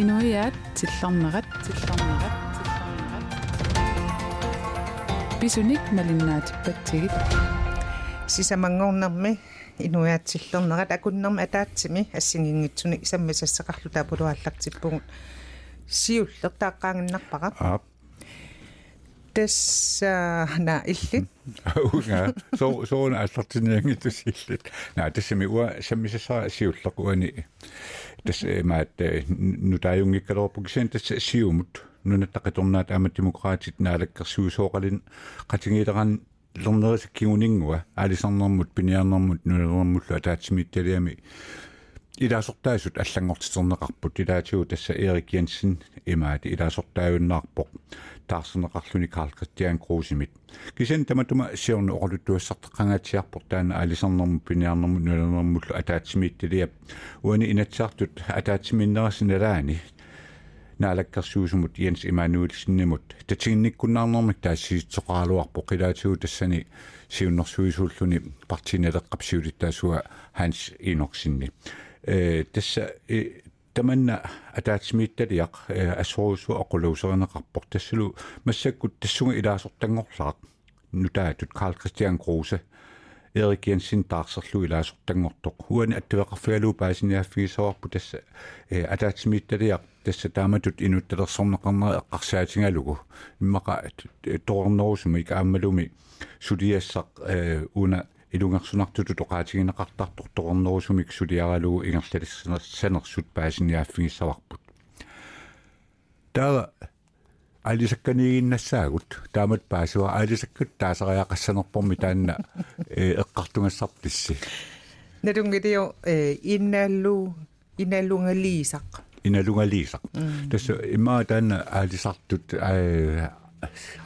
инуиаат тиллорнерат тиллорнерат тиллорнерат писуник малиннаатиппатсигит сисамангорнарми инуиаатсиллернерат акуннерми атаатсими ассигингитсуни исаммисассақарлу таапулуаллартиппугут сиуллертааққаангиннарпара аа тасса на иллит. Уга со соон аллартиниангитусиллит на тассами уа саммисасаа сиуллеқуани тас маат нутааюнгиккалерпукисен тасса сиумут нунаттақиторнаат аама демократит наалаккерсуусооқалин қатингилеран лернерисаккигунингуа аалисарнэрмут пиниарнэрмут нулернэрмуллу атаатсимитталиами илаасортаасут аллангортитернеқарпут илаатигу тасса Эрик Jensen имаати илаасортаавиннаарпоқ таарсенеқарлуни Карл Кристиан Крусимит кисен таматума сиорну оқалуттуассартеққангаатсиарпор таана алисарнэрму пиниарнэрму нулернэрмуллу атаатсимитталиап уани инатсаартут атаатсиминнерасиналаани наалаккерсуусумут Jens Emanuelsenimut татигинниккуннаарнэрмик таассиитсоқаалуарпо қилаатигу тассани сиуннэрсуисууллуни партинелеққапсиулиттаасуа Hans Enoksinni э тасса таманна атаатсимиитталиақ ассоруусу оқулуусеринеқарпор тассалу массаккут тассуга илаасортангорлаақ нутаатут Карл Кристиан Крусе Erik Jensen таарсерлу илаасортангортоқ хуани аттуеқарфигалуу паасиниаффигисаварпу тасса э атаатсимиитталиақ тасса тааматут инутталерсорнеқарнери эққарсаатингалугу иммақа торнерусуми икааммалуми сулиассақ э уна илунгерсунартуту тоqaатигинеқартартор торнерусумик сулиаралугу ингерлалиссанерсут паасиниаффигиссаварпут таа алисакканигиннассаагут таамат паасуа алисаккут таасариақассанерпорми таанна э эққартунгассартисси налунгилио э инналлу иналлунгалиисақ иналунгалиисақ тасса имаа таанна аалисартут э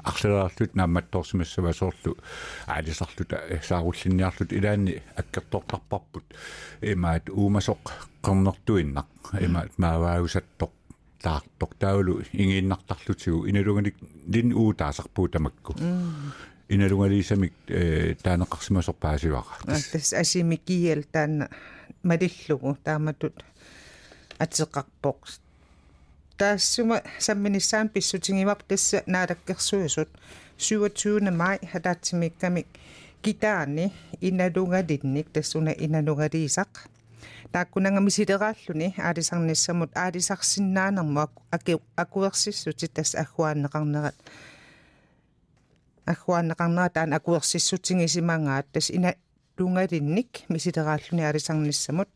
арлераарлут наамматторсимассавасоорлу аалисарлута сааруллинниарлут илаанни аккертортарпарпут имаат уумасоқ қернертуиннақ имаат мааваагусаттоқ таартоқ таулу ингииннартарлутигу иналунганик лин уу таасарпуу тамакку иналунгалисамик э таанеқарсимасорпаасивара тас асимикиел таана малиллугу тааматут атеқарпоқ таассума самминиссаан писсутингимап тасса наалаккерсуисут 27 май хатаатсимиккамик китаани иналунгалинник тассуна иналунгалиисақ тааккунангами силерааллуни аалисарниссамут аалисарсиннаанерма аки акуерсиссути тас аггуааннеқарнерат аггуааннеқарнера таан акуерсиссутингисимангаат тас ина лунгалинник мисилерааллуни аалисарниссамут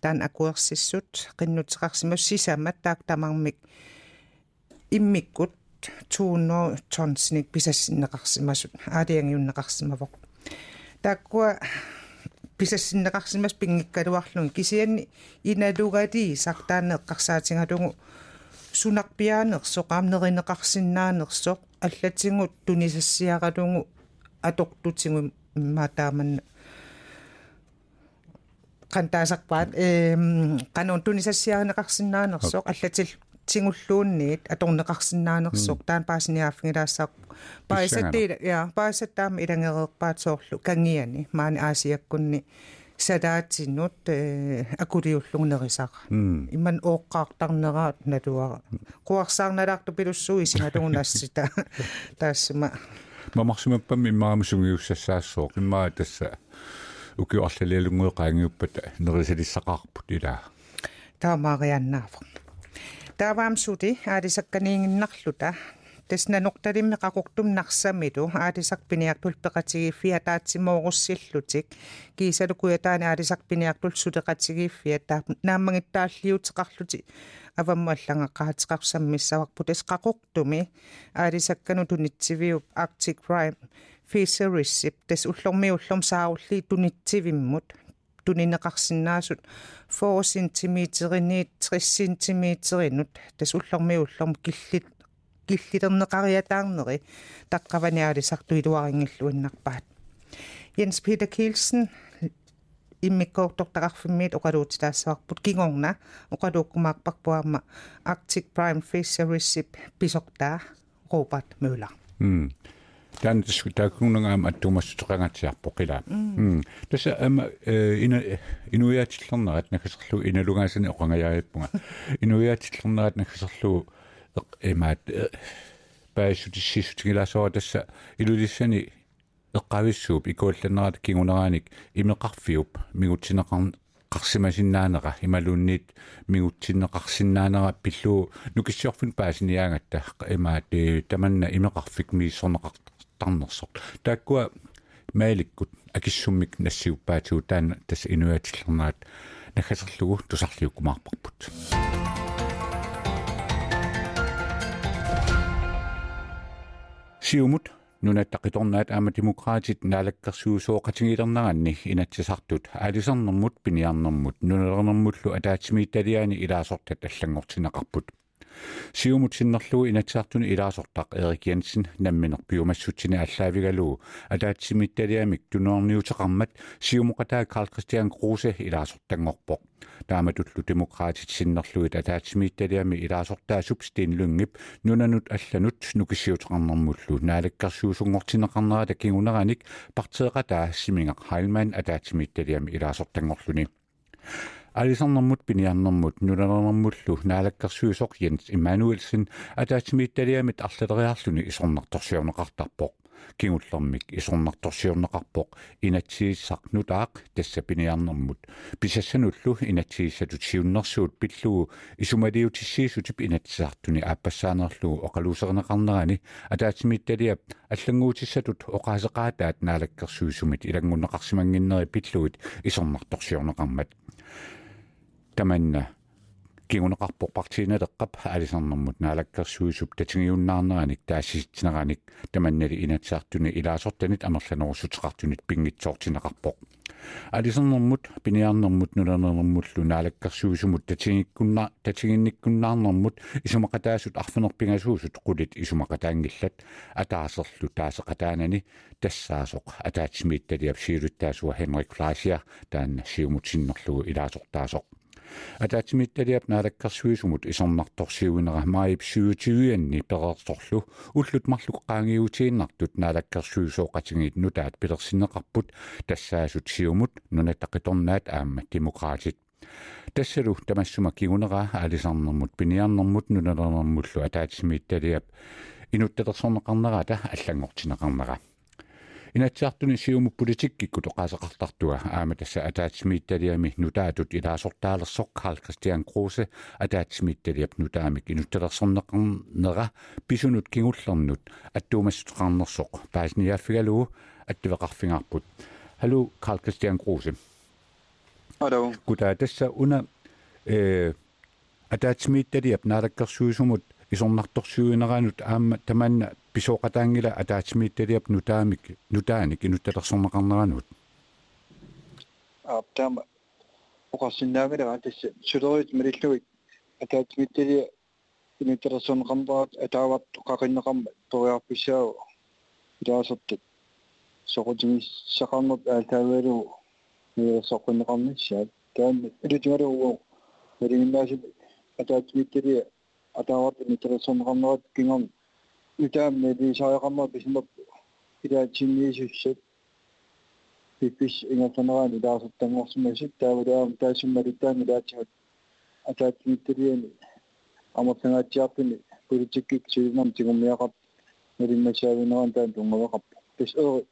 таан акуерсиссут qinnuteqarsimus sisammat taak tamarmik иммиккут 200 тонсник писассиннеқарсимасут аалиангиуннеқарсимавоқ тааккуа писассиннеқарсимас пингиккалуарлун кисианни иналугати сартаанеққарсаатингалугу сунарпиаанерсоқ аамнеринеқарсинаанерсоқ аллатингут тунисассиаралугу атортутингу маатааманна qantaasarpaat eem qanun tunisassiarinеқарсиннаанерсоқ аллатил тингуллуунниит аторнеқарсиннаанерсоқ таан паасиниааффигилаассаа паисаттиила я паасаттаама илангереерпаат соорлу кангиани маани аасиаккунни садаатиннут э акулиуллугнерисара имман ооккаартарнераат налуара куарсаарналаарту пилуссуи сингалугунассита таассума мамарсимаппами иммаамусунгиуссассаассоо иммаа тасса Укиуарлалиалунгуеқаангиуппата нерисалиссақарпут илаа таамаарианнаафа тааваамсути аалисакканиингиннарлута тасна ноқталимми қақуқтумнарсамилу аалисарпиниартул пеқатигиффиа таатсимооруссиллутик киисалукуятаани аалисарпиниартул сулеқатигиффиа таа нааммагиттааллиутеқарлути аваммуаллангаққаатеқарсаммиссаварпу тас қақуқтуми. Аалисаккану тунитсивиуп arctic prime fisheries тас уллормиуллорм саарулли тунитсивиммут. Тунинеқарсинаасут 4 см-ниит 30 см-нут тас уллормиуллорм киллит киллилернеқариатаарнери таққаваниалисарту илуарингиллуиннарпаат Jens Peter Kielsen иммиккоортортақарфиммиит оқалуутилаассаварпут кигорна оқалууккумаақпарпуарма Arctic Prime Fisheries писортаа Robert Møller. Таан таску тааккуннгаама аттумассутеқангатсиарпо қила м тасса ама ина инуяатиллернерат накасерлу иналугаасани оқангаяаппунга инуяатиллернерат накасерлу эмаат паасутиссисутигилаасоо тасса илулиссани эққависсууп икуалланерат кигунерааник имеқарфиуп мигутсинеқар qarsimasinnaanera imaluunniit migutsinneqarsinnaanera pilluu nukissиорфун паасиниаагатта имаат таманна имеқарфик мииссорнеқартарнерсоқ тааккуа мааликкут акиссуммик нассиуппаатигу таана тас инуатиллернаат нахасерлугу тусарлиуккумаарпарпут. Сиумут нунаттақиторнаат аама демократит наалаккерсуусооқатигилернаранни инатсисартут. Аалисернэрмут пиниарнэрмут нунелернэрмуллу атаатсимиитталиани илаасортат аллангортинеқарпут сиумут синнерлуи инатсаартуни илаасортақ Эрик Янсен намминер пиумассутсини аллаавигалуу атаатсимитталиамик тунуарниутеқармат сиумоқатаа Карл Кристиан Крусе илаасортангорпоқ тааматуллу демократит синнерлуит атаатсимитталиами илаасортаасуп стинлунгип нунанут алланут нукиссиутеқарнэрмуллу наалаккарсуусунгортинеқарнера такигунераник партеэқатаа симингақ хайлман атаатсимитталиами илаасортангорлуни алисарнэрмут пиниарнэрмут нуланернэрмуллу наалаккерсуисоқ Jens Immanuelsen атаатсимитталиамит арлалериарлуни исорнарторсиорнеқартарпоқ кигуллэрмик исорнарторсиорнеқарпоқ инатсииссақнутаақ тассапиниарнэрмут писассануллу инатсииссатут сиуннэрсуут пиллугу исумалиутиссиисутип инатсаартуни ааппассаанерлугу оқалуусернеқарнерани атаатсимитталиап аллангуутиссатут оқаасеқаатаат наалаккерсуисумит илангуннеқарсимангиннери пиллугит исорнарторсиорнеқармат таманна кигунеқарпоқ партииналеққап алисарнэрмут наалаккерсуисуп татигиуннаарнераник таассиситсинераник таманнали инатсаартуни илаасортанит амерланерусутеқартунит пингитсоортинеқарпоқ алисарнэрмут пиниарнэрмут нуланернэрмуллу наалаккерсуисумут татигиккунна татигинниккуннаарнэрмут исумақатаасут арфинерпингасуусут қулит исумақатаангиллат атаасерлу таасеқатаанани тассаасоқ атаатсимиитталиап сиилуттаасуа хенрик фласиа таанна сиумутсиннерлугу илаасортаасоқ атаатимитталиап наалаккарсуисумут исорнарторсиуинера маип сюутигуианни перерторлу уллут марлук qaangiutiinnartut naалаккарсуисооqatigiit nutaat pilersinneqarput тассаасут сиумут нунатақиторнаат аама демократит. Тассалу тамассума кигунера алисарнэрмут пиниарнэрмут нуналернэрмуллу атаатимитталиап инуттатерсорнеқарнерата аллангортинеқарнера инатсаартуни сиуму политиккикку тоqaасеqartartuga аама тасса атаатсимиитталиами нутаатут илаасортаалерсоқ Карл Кристиан Крусе атаатсимиитталиап нутаамик инутталерсорнеқарнера писунут кигуллернут аттуумассутеқарнерсоқ паасниааффигалуу аттувеқарфингаарпут халу Карл Кристиан Крусе Hallo. кута тасса уна э атаатсимиитталиап наалаккерсуисумут исорнарторсуинераанут аама таманна Писооqataangila атаатимиитталиап нутаамик нутааник инутталерсорнеқарнеранут аптам оқарсинаагала атасса сулеруит милиллуит атаатимииттали инутталерсорнеқарнерат атаават қақиннеқарма ториарписсаау илаасертат соқутимиссақарнерт аалтаавалу соққиннеқарниссаат таан илутигалуу мерингиннааси атаатимииттали атаават инутталерсорнеқарнерат кингорн utaamne liisaajaramma pisimap ilaatsinniisussat пиппис ингатанераани лаасаттангорсимасит таавалаам таасуммалиттаани лаатигат атаатмитталиани амортангаатсиарпини политиккик силинам тигуммиақап налиммасаавинеран таан тунгавақап тас ери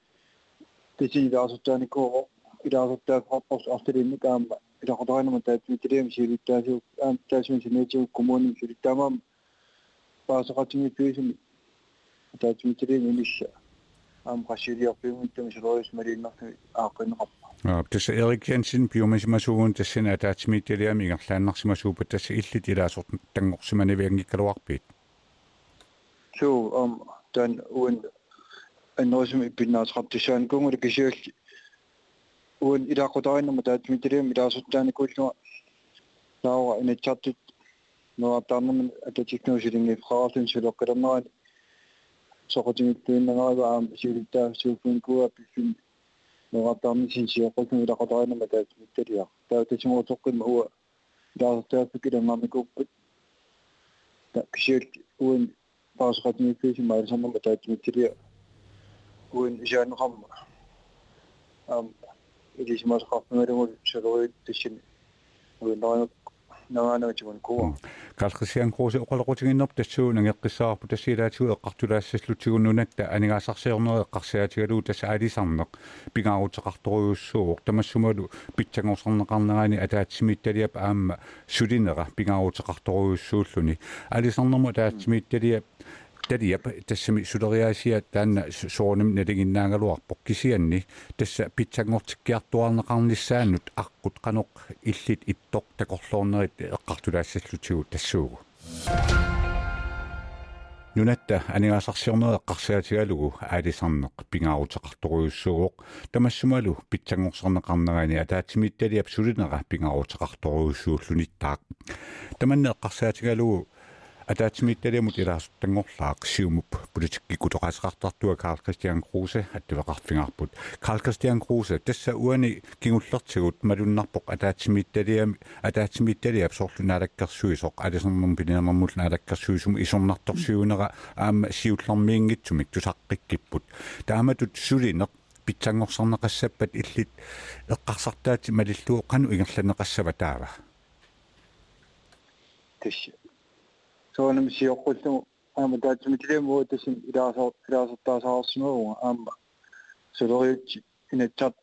тиси лаасаттааникоо илаасаттаафарпарс артилинни таама илақотаранама таатмитталиами силиттаасиу аам таасуми синеатигу коммуни силиттаамаам паасақатими пиисуми таатмитрин унисса ам qasiiliarpiumuittami suluris maliinnartumi aaqqineqarpa аа тасса Эрик Янсен пиумасимасугун тассана атаатимиитталиами ингерлааннарсимасуупа тасса иллит илаасорт тангорсиманавиангиккалуарпиит суу ам тан уен аннерисми иппиннаасеқартисаан кунгули кисиалли уен илаақутариннама таатмитталиами илаасортааникууллуа лаура инатсартут soqotimikkuin nangarigu aam siulittaa suupunku appissun noqartarmi sinsiiqqusun ilaqotariinama taas mittaliaq taa tasum utoqqima uwa ilaasertaappik ilangarmikuupput ta kisiult uun paasuqatimikkuisu maalisarnama taas mittalia uun isaanneqarma aam ilisimaasqarpimalugul saluit tassimi uun narinak калхисиан круусе оқалоқутигиннерп тассуу нангеққиссаарпу тассилаатигу эққартулаассаллутигуннунатта анигаасарсиорнери эққарсиатигалуу тасса алисарнеқ пингаарутеқарторуйуссууоқ тамассумалу питсангорсарнеқарнераани атаатсимитталиап аама сулинера пингаарутеқарторуйуссууллуни алисарнерму таатсимитталиап талиап тассами сулериаасиа таанна сооним налигиннаагалуарпоқ кисианни тасса питсангортиккиартуарнеқарниссааннут аққут қаноқ иллит иттоқ такорлуорнерит эққартулаассаллутигу тассуугу нунатта анигаасарсиорнеэ эққарсиатигалугу аалисарнеқ пингаарутеқарторуйуссууоқ тамассумалу питсангорсарнеқарнерани атаатсимитталиап сулинера пингаарутеқарторуйуссууллуниттаақ таманне эққарсиатигалугу атаатсимитталиамут илаасуттангорлаақ сиумуп политиккикутоқасеқартартуа Карл Кристиан Крусе аттивақарфингаарпут Карл Кристиан Крусе тасса уани кингуллертигут малуннарпоқ атаатсимитталиами атаатсимитталиап соорлунаалаккерсуи соқ алисернэрм пинеэрнэрмул наалаккерсуисум исорнарторсиунера аама сиуллэрмиингитсумик тусаққиккиппут тааматут сулинеқ питсангорсарнеқассаппат иллит эққарсартаати малиллуо қану ингерланеқассава таава тисси соонам сиоққуллу аама таатсимитилемуу тасин илаасаа илаасартаасаарсимагуга аама сулериутси инатсарт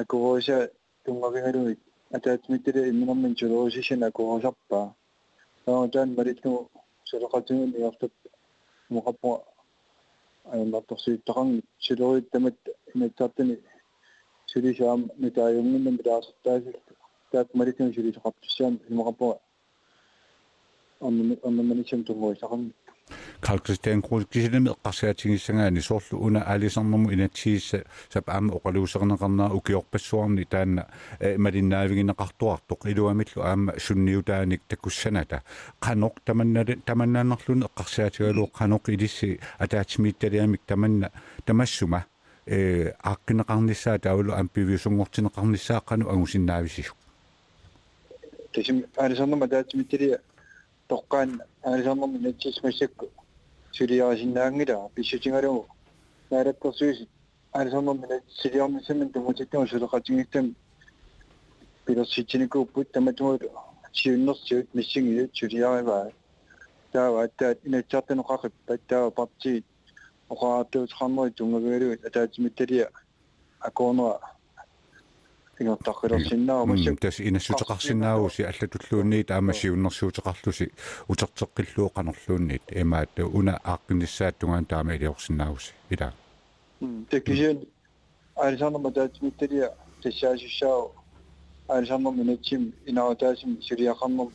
акуоса тунгавингалуи атаатсимитиле имминэрмин сулерисисин акуосарпаа аа таан маритну сулеқатугун иартат муқаппа аямартарсииттақарни сулериут тамат инатсартани сулисаам нитааюнгиннам илаасартаасил таат маритну сулисеқартуссаам имоқаппа амманичам тунгуисақарни Karl Christian Kruse кисилами эққарсаатигиссагаани соорлу уна аалисарнэрму инатсиисса сап аама оқалуусернеқарнаа укиорпассуарни таанна малиннаавигинеқартуартоқ илуамиллу аама сунниутааник такуссаната қаноқ таманнали таманнааннарлуни эққарсаатигалуу қаноқ илисси атаатимиитталиамик таманна тамассума э аақкинеқарниссаа таулу ампивиусунгортинеқарниссаа қану агусиннаависису тасим аалисарнерма таатимитталиа тоққан аалисарнерми натсисмассакку сулиарисиннаангила писсутингалугу наалаккерсуис аалисарнерми силиарнисамин тумутиттума сулеқатингиттам пилерситсиникууппут таматумут сиуннерсиут миссингиут сулиариваа таава аттаат инатсартанеқақиппат таава партиит оқаартуут хаммой тунгавигалугут атаатимитталиа акоонера ингортаққилерсиннаама тас инассутеқарсинаагуси аллатуллуунниит аамассиуннэрсуутеқарлуси утертеққиллуоқанерлуунниит эмаат уна ааққиниссааттунгаан таама илиорсинаагуси ила тэккисиан алисарнама таатимитталиа тассаасиссаау алисарнама минатсим инаутаасим сириақарнер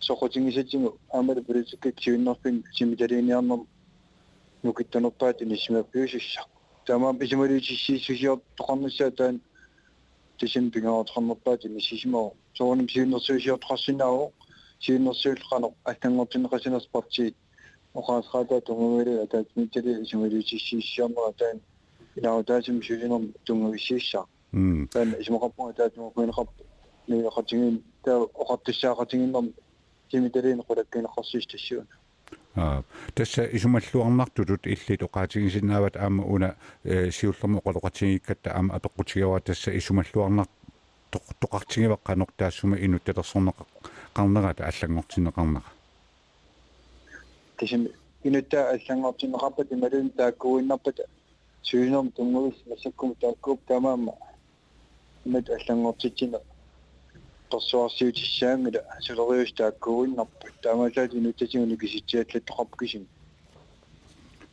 соқутингисатсиму аамала политиккит сиуннерпин симиталиниарнер нукиттанерпаат инисимаппиусиссақ тамаам исималиутиссииссусиор тоқарнассаатаан тисин пингаатарнерпаати мисисимо сооним сиуннерсуисиортарсинаавоо сиуннерсуиллqaneq аллангортинеқасинерс парти оқаасраата тунгавили атаатмиттали исималиутиссииссиарнера таан илаутаасим сулинерм тунгависсииссаа м таан исмоқарпунга таатумақуинеқарп нуиақатингин таа оқартиссаақатингиннерм тимиталиин қулаккинеқарсиис тассуун аа тасса исумаллуарнартулут иллит оqaатигисиннаават аама уна сиуллерми оқалоқатигиккатта аама апеққутигава тасса исумаллуарнар тоқартигиваққанор таассума инутталерсорнеқа қарнерата аллангортинеқарнера тисим инутта аллангортинеқарпат ималун тааккуиннарпат сюинерм тунгуис массаккум тааккууп таамаама имат аллангортитсина торсуарсиутиссаангила сулериус тааккуиннарпут таамаалаат инуттасигуни киситсиаллаттоқарпу кисим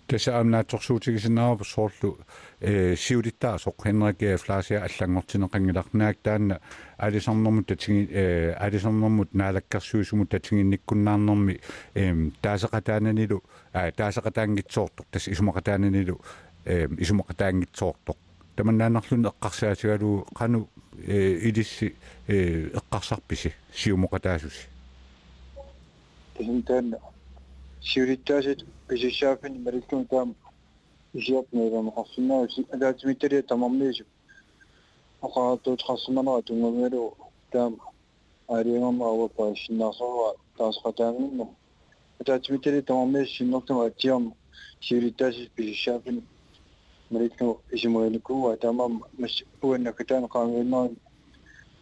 таса амнаатсорсуутигисинаарпу соорлу э сиулиттаа соқ хенрик фласиа аллангортинеқангиларнаак таанна алисарнэрмут татиги э алисарнэрмут наалаккерсуисумут татигинниккуннаарнэрми эм таасеқатаананилу а таасеқатаангитсоортоқ тас исумақатаананилу э исумақатаангитсоортоқ таманнаанерлун эққарсаатигалу қану э илисси э эққарсарписи сиумоқатаасуси тасинтаанна сиулиттаасит писиссаафин мариллун таам исиапнеерам қарсинааси алаатимитталиа тамармиису оқаатуут қарсиманера тунгамиалу таам ариангама ауапа синнаасорва таасқатаангинна алаатимитталиа тамармиис синнертама атиам сиулиттаасит писиссаафин مليت نو إجمالكو وتما مش هو إنك تان قانون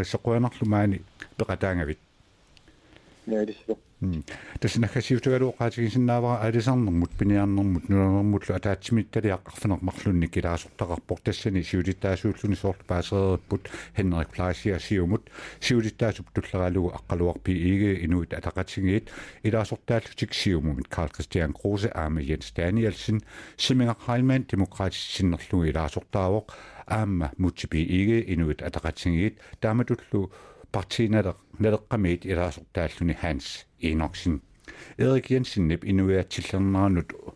ингерлатеққиккумаарissaqquanarlumaani пеқатаангавит. Наалисса тассинахасиутагалуоқаатигисиннаавара алисарнэрмут пиниарнэрмут нунермутлу атаатсимитталиаққарфинеқ марлунниккилаасортақарпор сиулиттаасууллуни соорл паасеериппут хенрик плаасиа сиумут сиулиттаасуп туллералугу аққалуарпи иге инуит атақатсигиит илаасортааллутик сиумумит. Карл кристиан крусе аама йенс даниэлсен симингаққалман демократиссиннерлугу илаасортаавоқ аама мутсипи иге инуит атақатсигиит тааматуллу партиналеқ налеққамиит илаасортааллуни ханс иноксин Erik Jensen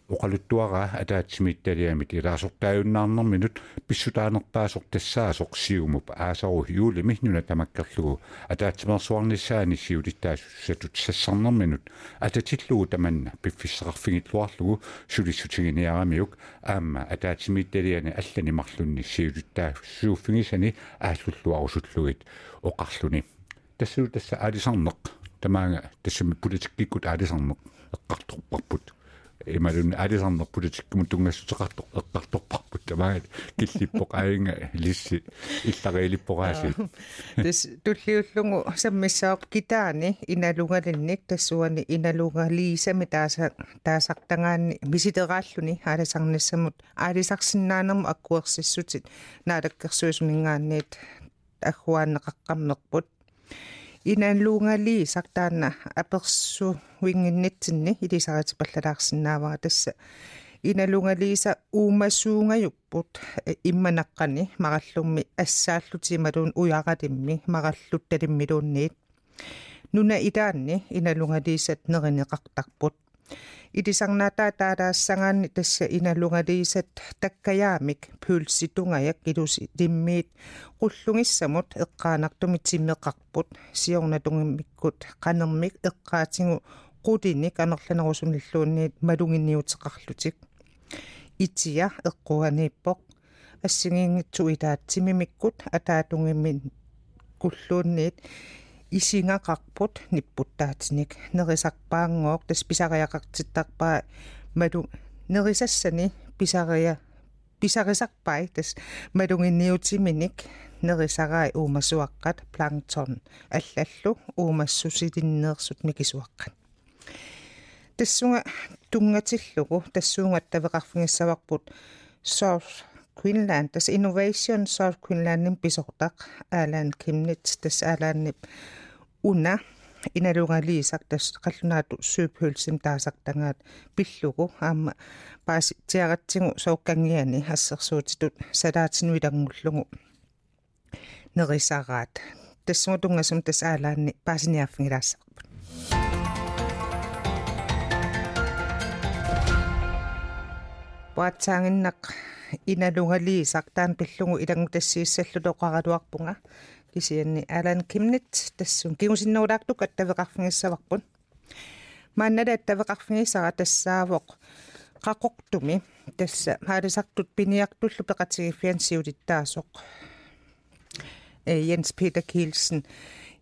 uqaluttuaraa ataatsimитталиамит илаасортааюннаарнэрминут писсутаанерпаасор тассаасоқ сиумуп. Аасару юулими нуна тамаккерлугу. Атаатсимерсуарнissaани сиулиттаасуссатут сассарнэрминут ататиллугу таманна. Пиффиссеқарфигитлуарлугу сулиссутигиниарамиук аама атаатsimитталиани аллани марлунни сиулиттаассууффигисани ааллуллуарусуллугит оқарлуни. Тассуу тасса аалисарнеқ тамаага тассами политиккиккут аалисарнеқ эққарторпарпут ималун аалисарнеқ политиккумут тунгассутеқартор эққарторпарпут тамаага киллиппоқ аинга лисси иллариилиппорааси тас туллиуллугу саммиссаоқ китаани иналунгалинник тассуани иналунгалиисами тааса таасартангаанни миситерааллуни аалисарнассамут аалисарсинаанерму аккуерсиссутит наалаккерсуисумингаанниит аггуааннеқаққарнерпут иналуунгалии сартаана аперсу уингиннитсинни илисарати паллалаарсинаавара тасса иналунгалииса уумасуунгаюппут имманаққани мараллумми ассааллутималуун уяратимми мараллутталиммилуунниит нуна итаанни иналунгалиисат неринеқартарпут илисарнаатаа таалаассагаанни тасса иналунгалиисат таккаяамик пуулситунгаяк илуси лиммиит qullugissamut eqqaanartumit simmeqarput siornatungimmikkut qanermik eqqaatigu qutinik anerlanerusunilluunniit malunginniuteqarlutik itia eqquaniippoq ассигингитсу илаатсимимиккут атаатунгиммин куллуунниит исингақарпут ниппуттаатиник нерисарпаангоок тас писариақартиттарпаа малу нерисассани писария писарисарпай тас малунгинниутиминик нерисараа уумасуаққат планктон аллаллу уумассусилиннеерсут микисуаққат тассунга тунгатиллугу тассуунgat тавеқарфигиссаварпут South Queensland tas Innovation South Queenslandin pisortaq aalaan kimnit tas aalaanni una inaluungaliisak tas qallunaatu suuphulsim taasartangaat pillugu aama paasi tiaratsigu soukkangiani assersuutitut salaatinuilangullugu nerisaraat тассума тунгасум тас аалаанни паасиниарфигилаассарпут паатсаангиннақ иналунгалиисартаан пиллугу илангу тассииссаллутоқаралуарпунга кисианни аалаан кимнит тассун кигусиннуулаартук аттавеқарфигиссаварпут мааннала аттавеқарфигиссара тассаавоқ qaqortumi tassa haalisartut piniartullu peqatigiffiansiulittaasuq э Jens Peter Kielsen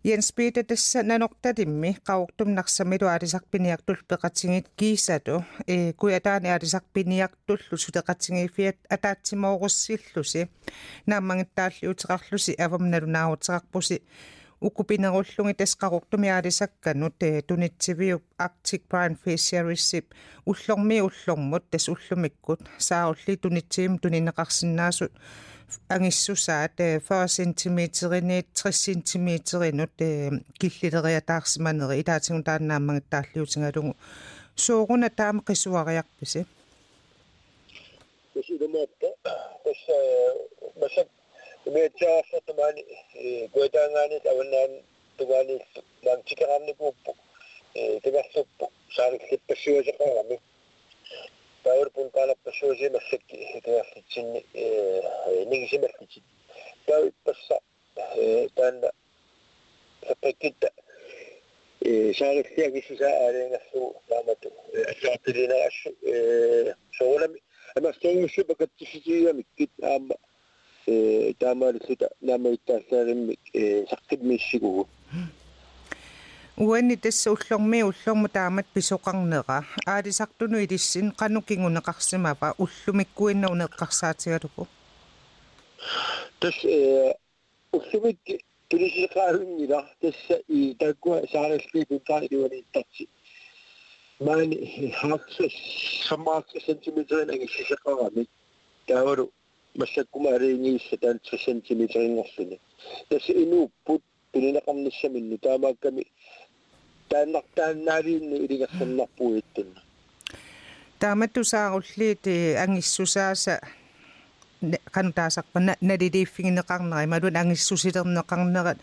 Jens Petetessa nanoktatimi qauqtum naqsamitu tulpe katsingit kiisatu. E kuyataani arisarpiniaqtullu suteqatingifiat ataatsimooqussillusi naammangittaalli uteqarlusi utsakakpusi. Укупинеруллуги тасқарортуми аалисакканут туниtsiviup Arctic Brine Fisheries уллорми уллормут тас уллумиккут саарулли тунитсиим тунинеқарсинаасут ангиссусаат 40 см-ини 60 см-инут киллилериатаарсиманери илаатигун тааннааммагаттааллиутингалугу сууруна таама қисуариарписи тасилумааппа тасса масак mecha fatamani godangani tawanan tuwani lamchikarani pupu tigasuppu saarikki passuusiqarami taur puntaala passuusi massakki tigassitsinni nigisimassitsit tawi passa taanna sappakitta saarikkiagi sisaa aaleengassu taamatu atsaatilinaqassu soolami amas taangussupakattisijiamikki taamma таамаалиссута наамаиттаассаариммик э саққиммиссигугу уани тасса уллормми уллорму таамат писоқарнера. Аалисартуну илиссин қанукингунеқарсимава уллумиккуиннау неққарсаатигалуку тас э уллумик килисиқаалунгила тасса и таккуа сааралли путаа илуаниттарси маани хакса самаакса сантиметрин агиссисеқарами таавару masagkumarini satan sa sentimeter ng sini. Kasi inuput, pininakam na siya minu, tamag kami, tanak tanari ni irigasan na po ito. Tama to sa ulit eh, ang isusa sa kanutasak pa na nadidifing na kang nakay madun ang isusitam na kang nakat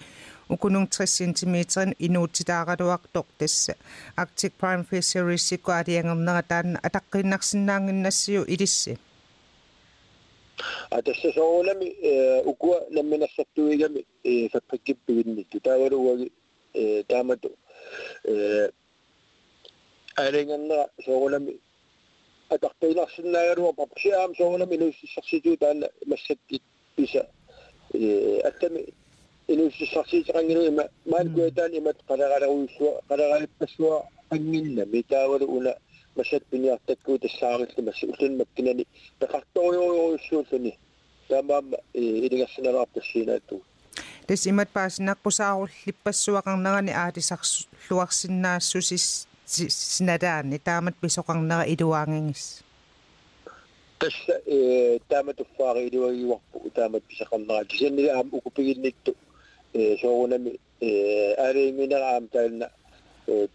ukunong 3 cm inutitaka do aktok tes Arctic Prime Fisheries ko ari ang nangatan atakkin naksinangin na siyo idis. Eh. атасса соолами укуа намминассартуигами фаппаккиппигиннитту таавалуаги таамату алингернера соолами атартуиларсинаагалуа папсиаам соолами илуссиссарситуу таана массаккит писа аттами илуссиссарсиитеқангилуима маалкуатаани имат қалераалеруйуссуа қалералиппассуа ангинна митаавалу уна масат пиниартаккуу тассаарилла масса уллунмаккинани пеқарториориуссууллуни таамаам илигассиналаарпассиинаатту тас имат паасинаққусааруллиппассуақарнерани аатисарлуарсинаассусис синадаани таамат писоқарнера илуаангингис тасса э таамат уффаари илуагиуарпу таамат писақарнера кисанни аам укупигиннитту э соорунами э аалингинераам таална э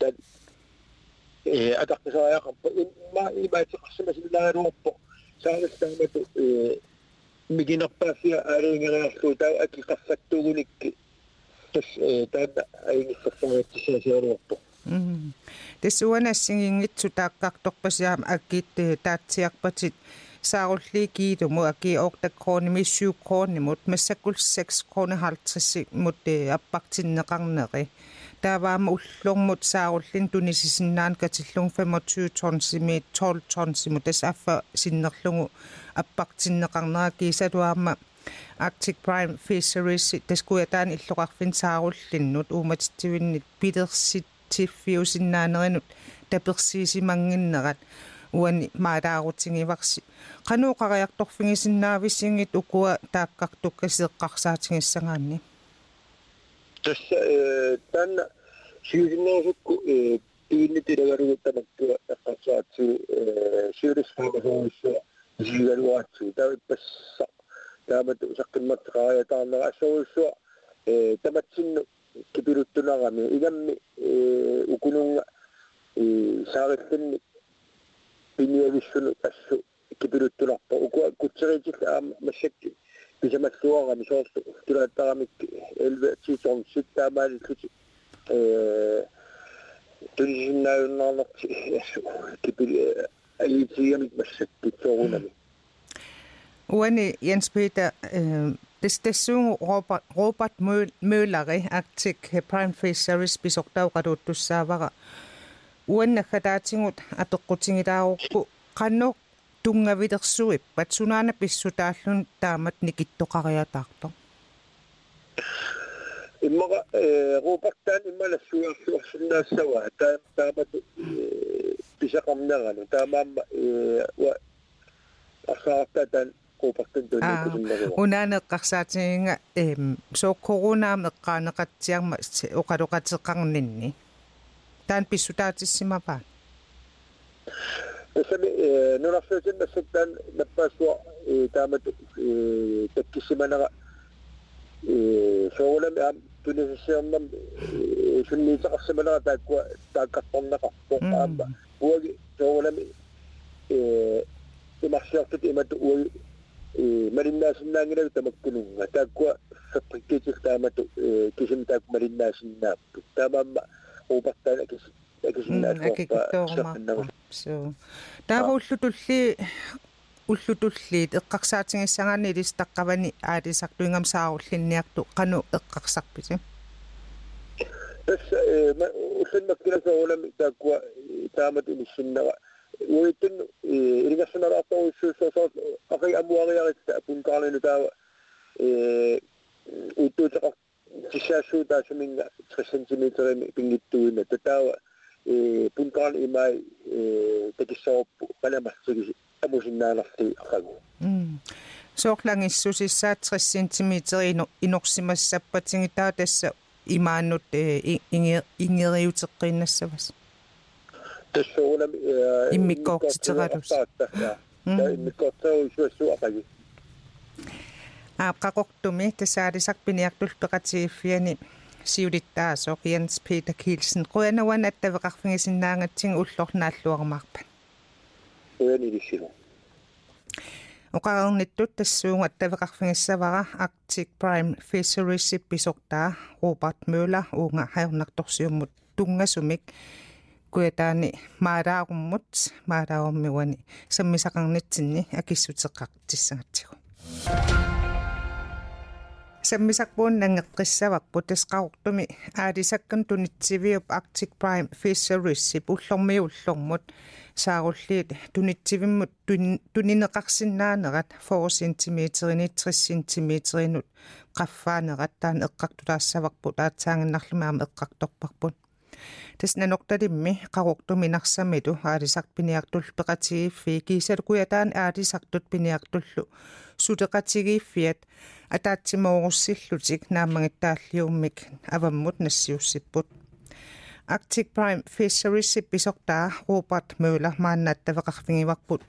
атаққисааяқарпа имма имаатеқарсимасиллааруарпо саалассаамату э мигинерпаафиа аалингериарлуу таа акиқарфаттуугуникки тас э таана аингиссарсариатсисаасиаруарпо тэсуанассигингитсу тааққарторпасиаам аккит таатсиарпатит саарулли киилуму аки ортаккрони миссууккронимут массаккул 6 крони 50 мут аппартиннеқарнери тааваама уллормут сааруллин тунисисиннаан катиллун 25 тонсими 12 тонсиму тас аффа синнерлугу аппартиннеқарнера кисалуаама Arctic Prime Fisheries таскуятаан иллоқарфин сааруллиннут ууматитсивиннит пилерсит тиффиусиннаанеринут таперсиисимангиннерат уани маалаарутингиварси qanуuqariartorfingisinnaavissiнгит укуа tässä tämän syynnäiset piinitidegaruutta näkyy katsatsi syyrissaamisuissa siivelluatsi täyppässä tämä sakkimat raajataan asuissa tämä sinne kipiruttunagami idämmi ukununga saarittinni pinniavissun assu kipiruttunarpa ukua kutsaritit aam massakki sisämäksuorani suostu kyllä taramik elve siton sitten määrin kyti tulisin näyn annat kipil älitsiämik mässäkki suunani Uani Jens Peter Des dessuun Robert, Robert Mölleri aktik Prime Face Service bisoktauqatuutussaavara uannakka taatsingut atoqqutingitaaruqku qannuq тунгавилерсуип патсунаана писсутааллун таамат никиттоқариатаарто иммага э рупартаан иммалассуиарсуарсинаассава таам таамат писақарнерану таамаама э ва асаартатан рупартан туникусиннеру унаанеққарсаатигинга эм соо коронаам эққаанеқатсиарма оқалоқатеқарнинни таан писсутаатиссимапаа эсэми нунаффеутин нассуттан наппаасуа таамат таккиссиманера э соолам ам тунисиернам сунниитеқарсиманера тааккуа тааккарторнеқарпо аама уаги соолами э имарсиартут имату уаги э мариннаасиннаангилаг тамаккунунга тааккуа фаприккитик таамату э кисим таак мариннаасиннааппу таамаама уупартаана кис акикитторумаарпа суу таавууллутулли уллутуллиит эққарсаатингиссагаани листаққавани аалисартуингам сааруллинниарту қану эққарсарписи бис э уллиннаккиласа улами тааккуа э, таамат имиссиннера уиттун э, иригассанараартоо уссууссоо ақи амуариаритта апункаарнину таава э уттуутеқар тиссаасуу таасуминга 60 см пингиттуина татаава puntaan imäi teki soppu välemässä tämmöisin näin asti asagu. Sohlangin susi saatsas sentimitsa inoksimassa patsingi taatessa imannut ingiriutekinnassa vasta. Tässä on immikoksi tsegadus. Immikoksi on syössyt asagu. Aapka kohtumi, tässä saadisak pinjaktulta katsiifieni. Aapka сиулиттаасоо Jens Peter Kielsen қуянаван аттавеқарфигисиннаангатсин уллорнааллуармаарпа уянилиссилу оқарерниттут тассуунга аттавеқарфигиссавара Arctic Prime Fisheries писортаа Robert Møller уунга хаернарторсиуммут тунгасумик куятаани маалааруммут маалааруммиуани саммисақарнитсинни акиссутеққартиссагатсигу саммисақпуун нангеққиссаварпу тасқаортуми аалисаккан тунитсивиуп Arctic Prime Fisheries пуллормиуллормут сааруллиит тунитсивиммут тунинеқарсинаанерат 4 см 60 см qaffaanerat taan eqqartulaassavарпут аатсаангиннарлумаама эққарторпарпут таснанорталимми қаруқтуминарсамилу аалисарт пиниартул пеқатигиффи кисалукуятаан аалисартут пиниартуллу сутеқатигиффиат атаатсимооруссиллутик нааммагиттааллиуммик. Аваммут нассиуссиппут Arctic Prime Fisheries pisokta ruupat myylä mannatta vakahvingiwakput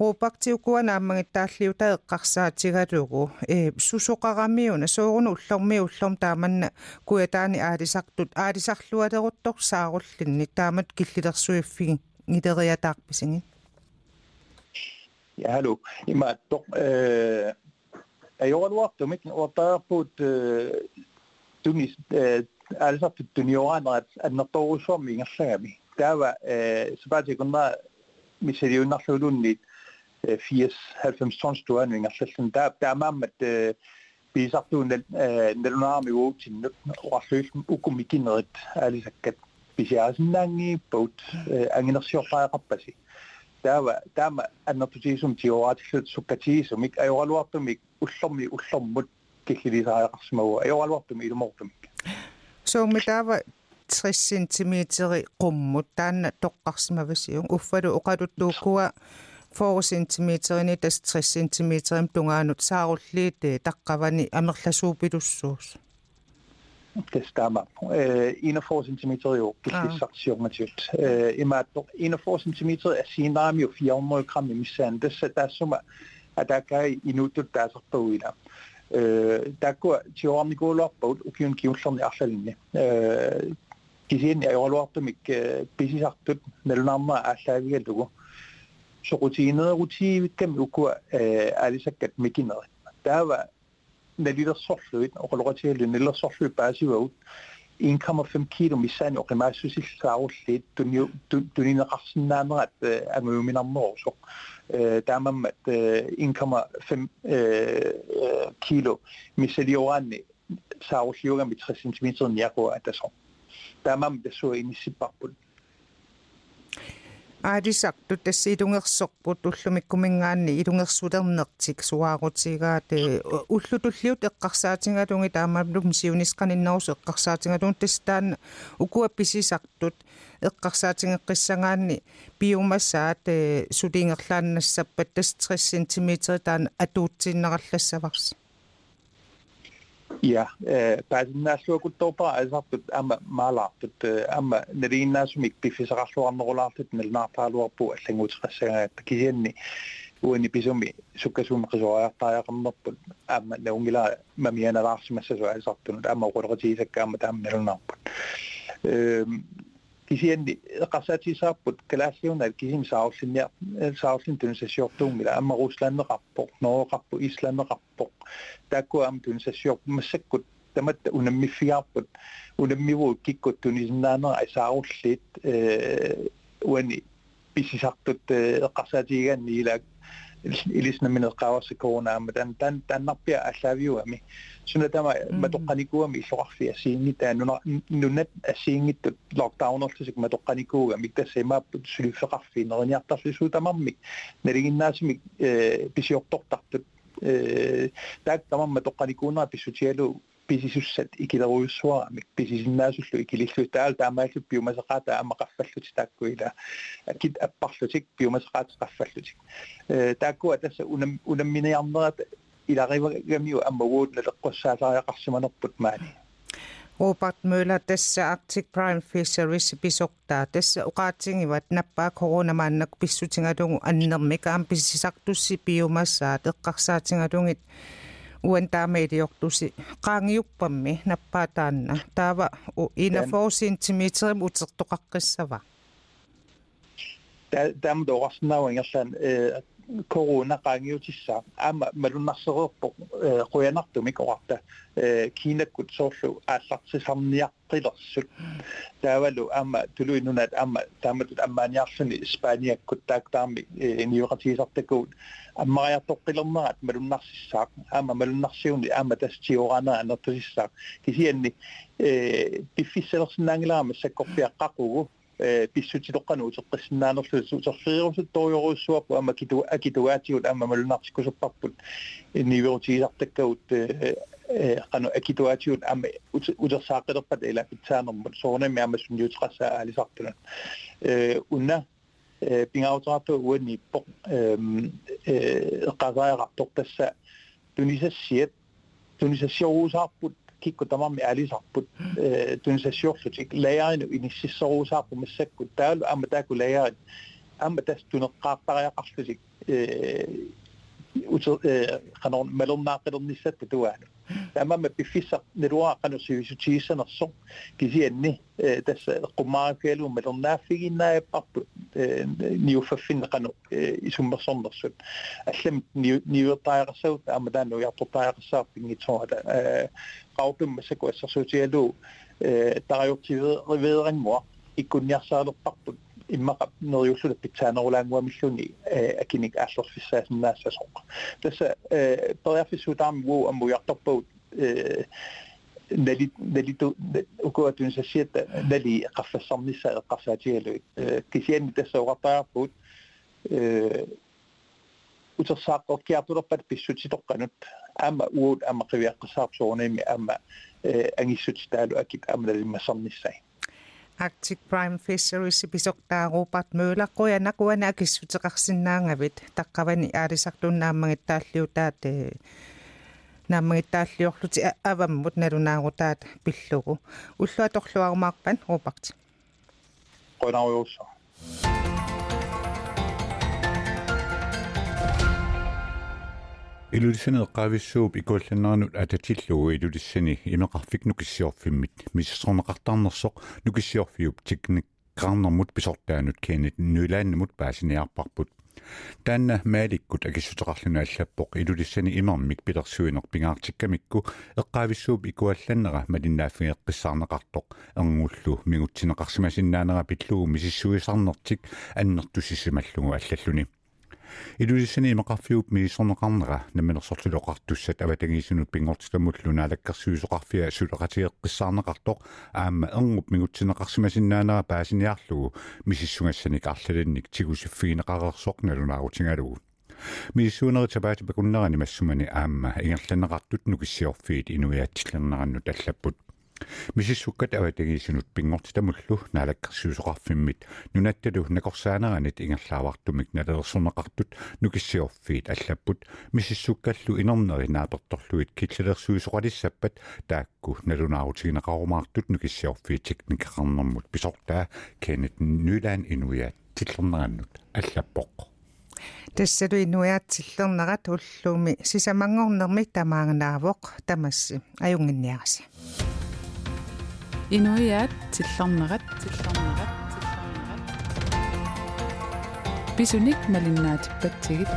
ruupaktiukuana ammangittaalliuta eqqarsaatigatugu e susoqaramiuna soorunullermiullum taamanna. Kuyataani aalisartut aalisarlualeruttor saarullinni taamat killilersuiffigi ngileriataarpisingin Ja hallo. Ima toq ajorluartumik eh, ortaarput eh, tunnist. Eh, altså tunioranat annertorusormi ingerlagami. Taava eh sabatikuna miseriunarlulunnit 80 tons tuaningerlallan taa taamaammat piisartuun nalunaarmi uutsinnut orluillum ukumikinerit alisakkat pisiaasinnaangi boat anginersiorpaaqarpasi таава таама аннертутиисум тиорааtillut суккатиисумик ajorluartumik уллорми уллормут киллилисаариақарсимагу ajorluartumi илумортумик соорми таава 60 см qumмут таанна тоққарсимавасиун уффалу оқалуттууккуа 4 см ни тас 60 см тунгаанут сааруллиит таққавани амерласуупилуссуус testama eh 41 cm jo kississarsiormatut eh imaattor 41 cm er sinami 400 gram i misan det så der som at der kan inutut der så på ida eh der takku tiuarnikuuluarput ukiun kiullerni arlallinni kisiin ajorluartumik pisisartut nalunaarma ааллаавигалугу soqutigineerutiivikkam ukua alisakkat mikinerit taava nalilersorluit oqoloqatigallu nalilersorluit paasivaut 1,5 kilo misään jokin mä sysi saavuttiin tunnin rassin nämä, että mä ymmärrän nousu. Tämä on 1,5 kilo, missä liuanni saavuttiin jokin 3 cm jakoa, että se on. Tämä on tässä on inisipappun. Аалисарту тасси илунгерсорпут уллумиккумингаанни илунгерсулернертик суаарутигаат уллутуллиут эққарсаатингалунги таамааллум сиунисқаниннерусу эққарсаатингалун тастаан укуа писисартут эққарсаатингеққиссагаанни биумассаат сулингерлааннассаппат тас 30 см таан атуутсиннераллассаварс Ja, eh, pääsin näissä joku topa esapit ämmä malapit ämmä nerin näissä mikpi fisarasluan nolapit nel naapaa luopu ellen utsressa että kisenni uini pisumi sukkasum qisoa taa yaqarnerput ämmä ne ungila mamiana laarsimassa so esartunut ämmä qorqatiisakka ämmä taamnelunarput ehm kisiyan eqarsaatissaarput kalaasiunaat saarlinniar saarlin tunsassiortuummila amma ruslanneqarpoq norreqarpu islanneqarpoq taakku am tunsassior massakkut tamatta unammifigaarput unammivuut kikkut tunisinnaanera isaarulliit uani pisisartut eqarsaatigaanni ilaak ilisna min qaqawarsikuunaamma tan tan tannerpia allaaviuami suna tama matoqqanikuami mm-hmm. niinku illuqarfia siinngitaa nuna no nunat no asiingittut lockdownerlusik niinku no matoqqanikuugami tassimaapput suliffeqarfiineriñartarlisu tamarmik naliginnaasumik pisiortortartut taak tamamma toqqanikuunera niinku pissutialu писисуссат икилеруйуссуарамик писисиннаасуллу икилиллу таал таамааллу пиумасеқаата амақаффаллути тааккуила акит аппарлутик пиумасеқаат қаффаллутик э тааккуа тасса унам унамминиарнерат иларивагамиу аммагуут налеққуссаалариақарсиманерпут маани Robert Møller tässä Arctic Prime Fisheries pisoktaa tässä uqaatigivat nappaa coronamaannak pissutingatungu annermikaam pissisartussi biomassaa uen tameidi joktusi qaangiuppammi nappaatanna taava inaforsin timitserim utsertoqaqqissava taam doqarsnauingerlan corona qangiutissa ama malunarseruerpo quyanartumik orarta kiinakkut soorlu aallartisarniaqqilersut taavalu ama tuluinunat ama taamatut ammaaniarluni ispaaniakkut taaktaarmi iniuqatiisartakuut ammariartoqqilermarat malunnarsissaaq ama malunarsiuni ama tastiorana anertisissaaq kisianni piffissalersinnaangilaama sakkorpiaqqaqugu писсутилоққану утеққиссинааnerlu сорфиерусут ториоруссуаппу ама киту акитуаатигут ама малунартиккусуппарпут инниверутигисартаккагут э қану акитуаатигут ама утерсааққилерпат ила питсаанермут соорнами ама сунниутеқассаа аалисартуна э унна э kigge på det med ærlig sagt på øh, den station, så tænkte lærerne i den sidste år, så har med sæt på tal, og med der kunne lægeren, og med der stod noget kraft, der er ret, så tænkte, øh, mellem nærmere, det var det. amama pifisa neruaqanu sivisuchiisanersoq kisianni tassa qumaakialuum malernaafiginnaayappaqput niuffaffinneqanu isummersornersup allam niuertaajarsagut amataanu yartortaajarsaarpin gitsorala qaortum massaku assersuutigaluu tarajortivederinguaq ikkunniarsaalerparput imma nerjusu da pitana ola ngwa milluni akinik asos fissas nasas hok tasa tariaf sutam wo ambu yaqtapu دلي دلي وكو تنسيت دلي قف الصمنسة قفة ديالو آه، كيسيان تسوغا طافوت آه، وتساق كياتو لبات بيسوتي تقنت أما وود أما قوية قصاب صونيمي أما آه، أني سوتي تالو أكيد أمر لما صمنسين Arctic Prime Fisheries pisoktaarupart møulaqquyanaqquana akissutеқарсинаангавит таqqavani аалисартуннааммагиттааллиутаат нааммагиттааллиорлути аваммут налунаагутаат пиллугу. Уллуаторлуарумаарпан рупарти qonaruussa илулиссани эққаависсууп икуулланнернут ататиллугу илулиссани имеқарфик нукиссиорфиммит миссорнеқартаарнерсоқ нукиссиорфиуп тикник qaarnermut pisortaanut kiinit nulaannamut paasiniarparput таанна мааликкут акиссутеқарлуну аллаппоқ илулиссани имермик пилерсуинер пингаартиккамикку эққаависсууп икуалланнера малиннааффигеққиссаарнеқартоқ эрнгуллу мигутсинеқарсимасиннаанера пиллугу мисиссуисарнертик аннертусиссималлугу аллаллуни илулиссани имақарфиуп миисорнеқарнера намминерсортилоқартуссат аватагиисунут пингортиламуллуна алаккарсуисоқарфиа сулеқатиеққиссаарнеқартоқ аама эрнгуп мигутсинеқарсимасиннаанера паасиниарлугу мисиссунгассаник арлалинник тигусиффигинеқарерсоқ налунаагутингалугу миссуунери табаати пакуннерани массумани аама ингерланеқартут нукиссиорфиит инуяатсиллернераннут аллаппут мисиссуккат аватагиисинут пингортитамуллу наалаккерсуусоқарфиммит нунатталу накорсаанеранит ингерлаавартумик налерсорнеқартут нукиссиорфиит аллаппут мисиссуккаллу инернери нааперторлуит киллерсуусоқалиссаппат таакку налунаарутигинеқарумаартут нукиссиорфиит техникақарнэрмут писортаа кенет нюлаан инуяат тиллернераннут аллаппоқ тассалу инуяатсиллернерат уллууми сисамангорнерми тамаагнаавоқ тамасси аюнгинниараси инуяат тиллернерат тиллернерат тиллернерат бисуник малиннаатиппатсигит